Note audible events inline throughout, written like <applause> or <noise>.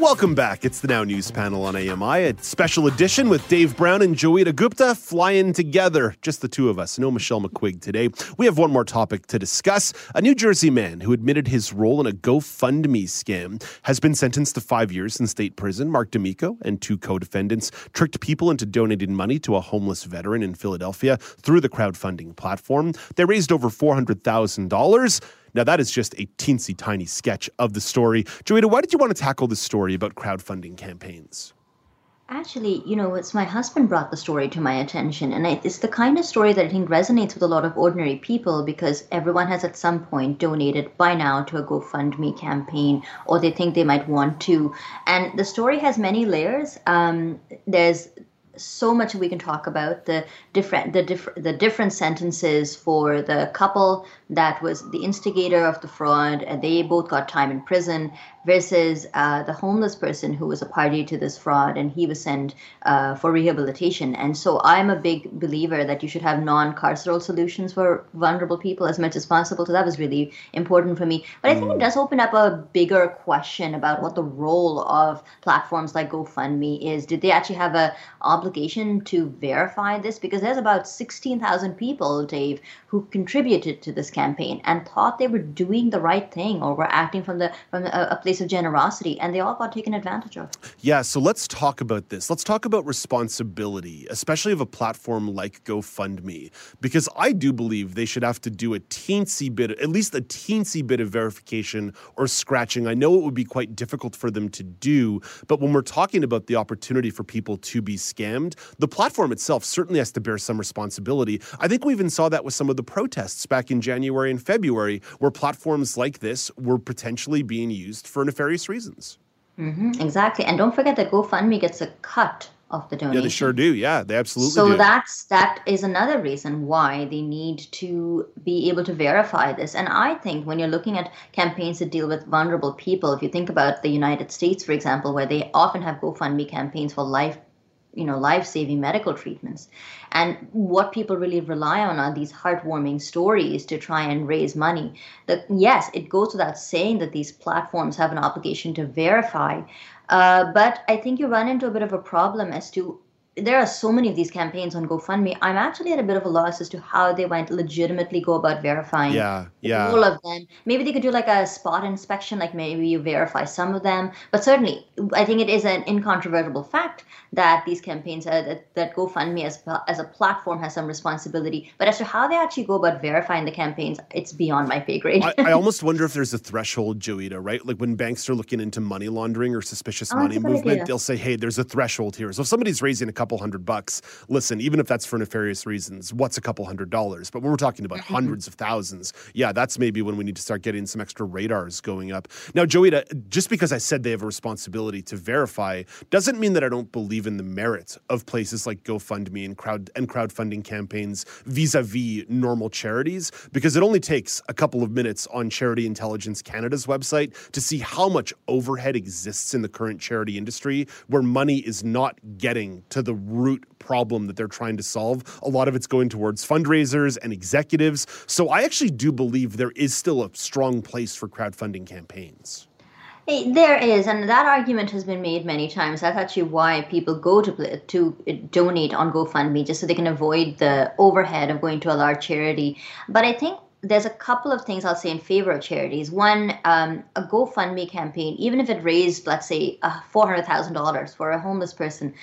Welcome back. It's the Now News panel on AMI, a special edition with Dave Brown and Joeita Gupta flying together. Just the two of us. No Michelle McQuigg today. We have one more topic to discuss. A New Jersey man who admitted his role in a GoFundMe scam has been sentenced to five years in state prison. Mark D'Amico and two co defendants tricked people into donating money to a homeless veteran in Philadelphia through the crowdfunding platform. They raised over $400,000. Now, that is just a teensy tiny sketch of the story. Joeita, why did you want to tackle this story about crowdfunding campaigns? Actually, you know, it's my husband brought the story to my attention, and it's the kind of story that I think resonates with a lot of ordinary people because everyone has at some point donated by now to a GoFundMe campaign, or they think they might want to. And the story has many layers. Um, there's so much we can talk about the different the different the different sentences for the couple that was the instigator of the fraud. And they both got time in prison versus uh, the homeless person who was a party to this fraud and he was sent uh, for rehabilitation. And so I'm a big believer that you should have non carceral solutions for vulnerable people as much as possible. So that was really important for me. But I think it mm. does open up a bigger question about what the role of platforms like GoFundMe is. Did they actually have a obligation to verify this? Because there's about 16,000 people, Dave, who contributed to this campaign and thought they were doing the right thing or were acting from the from a, a place of generosity, and they all got taken advantage of. Yeah, so let's talk about this. Let's talk about responsibility, especially of a platform like GoFundMe, because I do believe they should have to do a teensy bit, at least a teensy bit of verification or scratching. I know it would be quite difficult for them to do, but when we're talking about the opportunity for people to be scammed, the platform itself certainly has to bear some responsibility. I think we even saw that with some of the protests back in January and February, where platforms like this were potentially being used for nefarious reasons. Mm-hmm, exactly, and don't forget that GoFundMe gets a cut of the donation. Yeah, they sure do. Yeah, they absolutely so do. that's that is another reason why they need to be able to verify this. And I think when you're looking at campaigns that deal with vulnerable people, if you think about the United States, for example, where they often have GoFundMe campaigns for life you know life-saving medical treatments. And what people really rely on are these heartwarming stories to try and raise money. That yes it goes without saying that these platforms have an obligation to verify. Uh, but i think you run into a bit of a problem as to there are so many of these campaigns on GoFundMe. I'm actually at a bit of a loss as to how they went legitimately go about verifying yeah, yeah. all of them. Maybe they could do like a spot inspection, like maybe you verify some of them. But certainly, I think it is an incontrovertible fact that these campaigns, uh, that, that GoFundMe as, as a platform has some responsibility. But as to how they actually go about verifying the campaigns, it's beyond my pay grade. I, I, <laughs> almost wonder if there's a threshold, Joeita, right? Like when banks are looking into money laundering or suspicious oh, money movement, idea. they'll say, hey, there's a threshold here. So if somebody's raising a couple couple hundred bucks. Listen, even if that's for nefarious reasons, what's a couple hundred dollars? But when we're talking about mm-hmm. hundreds of thousands, yeah, that's maybe when we need to start getting some extra radars going up. Now, Joeita, just because I said they have a responsibility to verify doesn't mean that I don't believe in the merit of places like GoFundMe and crowd and crowdfunding campaigns vis-a-vis normal charities, because it only takes a couple of minutes on Charity Intelligence Canada's website to see how much overhead exists in the current charity industry where money is not getting to the root problem that they're trying to solve. A lot of it's going towards fundraisers and executives. So I actually do believe there is still a strong place for crowdfunding campaigns. There is, and that argument has been made many times. That's actually why people go to to donate on GoFundMe, just so they can avoid the overhead of going to a large charity. But I think there's a couple of things I'll say in favor of charities. One, um, a GoFundMe campaign, even if it raised, let's say, uh, $400,000 for a homeless person,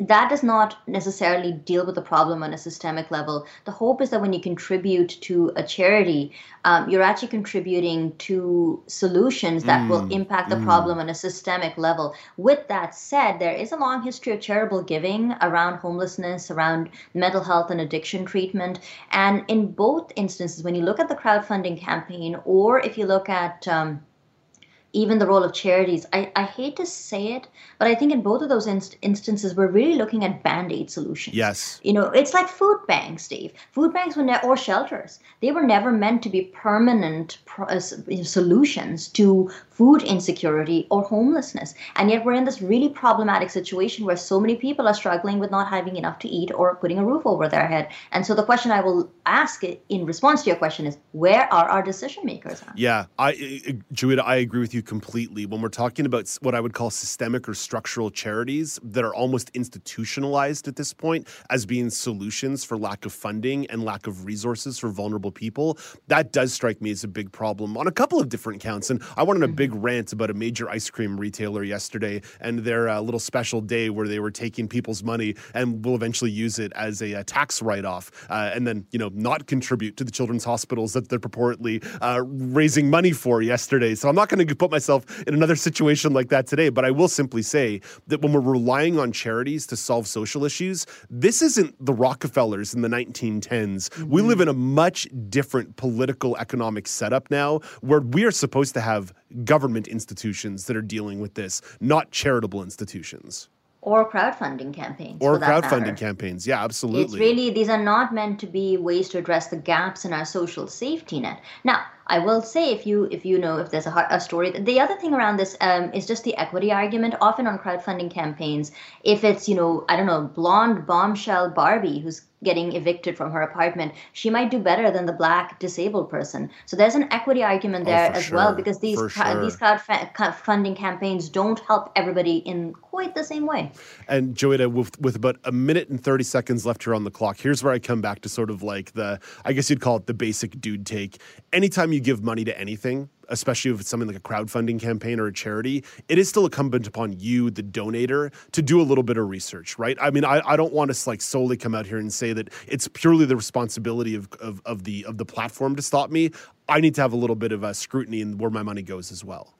that does not necessarily deal with the problem on a systemic level. The hope is that when you contribute to a charity, um, you're actually contributing to solutions that mm, will impact the mm. problem on a systemic level. With that said, there is a long history of charitable giving around homelessness, around mental health and addiction treatment. And in both instances, when you look at the crowdfunding campaign or if you look at um, even the role of charities. I, I hate to say it, but I think in both of those inst- instances, we're really looking at band aid solutions. Yes. You know, it's like food banks, Dave. Food banks were ne- or shelters. They were never meant to be permanent pro- uh, solutions to food insecurity or homelessness. And yet we're in this really problematic situation where so many people are struggling with not having enough to eat or putting a roof over their head. And so the question I will ask in response to your question is where are our decision makers? At? Yeah, I, Joeita, I agree with you completely. When we're talking about what I would call systemic or structural charities that are almost institutionalized at this point as being solutions for lack of funding and lack of resources for vulnerable people, that does strike me as a big problem on a couple of different counts. And I went on a mm-hmm. big rant about a major ice cream retailer yesterday and their uh, little special day where they were taking people's money and will eventually use it as a, a tax write off uh, and then, you know, not contribute to the children's hospitals that they're purportedly uh, raising money for yesterday. So I'm not going to put myself in another situation like that today, but I will simply say that when we're relying on charities to solve social issues, this isn't the Rockefellers in the 1910s. Mm-hmm. We live in a much different political economic setup now where we are supposed to have government institutions that are dealing with this, not charitable institutions. Or crowdfunding campaigns or crowdfunding campaigns. Yeah absolutely. It's really these are not meant to be ways to address the gaps in our social safety net. Now I will say if you if you know if there's a, a story. The other thing around this um, is just the equity argument. Often on crowdfunding campaigns, if it's you know I don't know blonde bombshell Barbie who's getting evicted from her apartment, she might do better than the black disabled person. So there's an equity argument oh, there oh, as sure. well because these sure. these crowdfunding campaigns don't help everybody in quite the same way. And Joeita, with, with about a minute and 30 seconds left here on the clock, here's where I come back to sort of like the, I guess you'd call it the basic dude take. Anytime you give money to anything, especially if it's something like a crowdfunding campaign or a charity, it is still incumbent upon you, the donator, to do a little bit of research, right? I mean, I, I don't want to like solely come out here and say that it's purely the responsibility of, of, of the of the platform to stop me. I need to have a little bit of a scrutiny in where my money goes as well.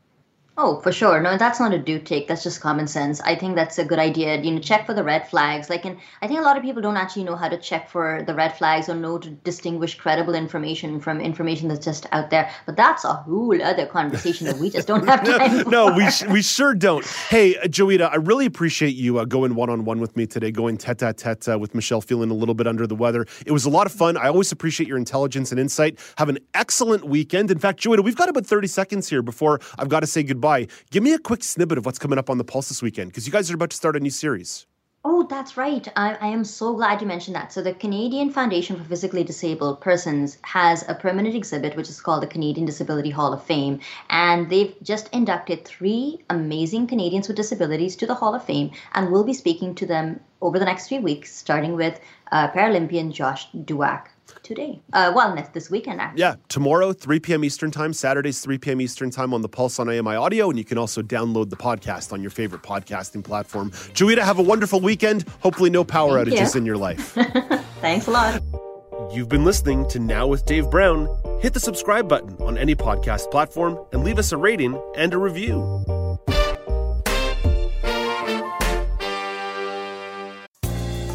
Oh, for sure. No, that's not a do take. That's just common sense. I think that's a good idea. You know, check for the red flags. Like, and I think a lot of people don't actually know how to check for the red flags or know to distinguish credible information from information that's just out there. But that's a whole other conversation that we just don't have <laughs> time for. no, we we sure don't. Hey, uh, Joeita, I really appreciate you uh, going one on one with me today, going tete a tete uh, with Michelle, feeling a little bit under the weather. It was a lot of fun. I always appreciate your intelligence and insight. Have an excellent weekend. In fact, Joeita, we've got about thirty seconds here before I've got to say goodbye. Give me a quick snippet of what's coming up on the Pulse this weekend because you guys are about to start a new series. Oh, that's right. I, I, am so glad you mentioned that. So, the Canadian Foundation for Physically Disabled Persons has a permanent exhibit, which is called the Canadian Disability Hall of Fame. And they've just inducted three amazing Canadians with disabilities to the Hall of Fame. And we'll be speaking to them over the next few weeks, starting with uh, Paralympian Josh Dueck today. Uh, well, next this weekend, actually. Yeah, tomorrow, 3 p.m. Eastern Time, Saturdays, 3 p.m. Eastern Time on the Pulse on AMI Audio, and you can also download the podcast on your favorite podcasting platform. Joeita, have a wonderful weekend. Hopefully, no power Thank outages you. in your life. <laughs> Thanks a lot. You've been listening to Now with Dave Brown. Hit the subscribe button on any podcast platform and leave us a rating and a review.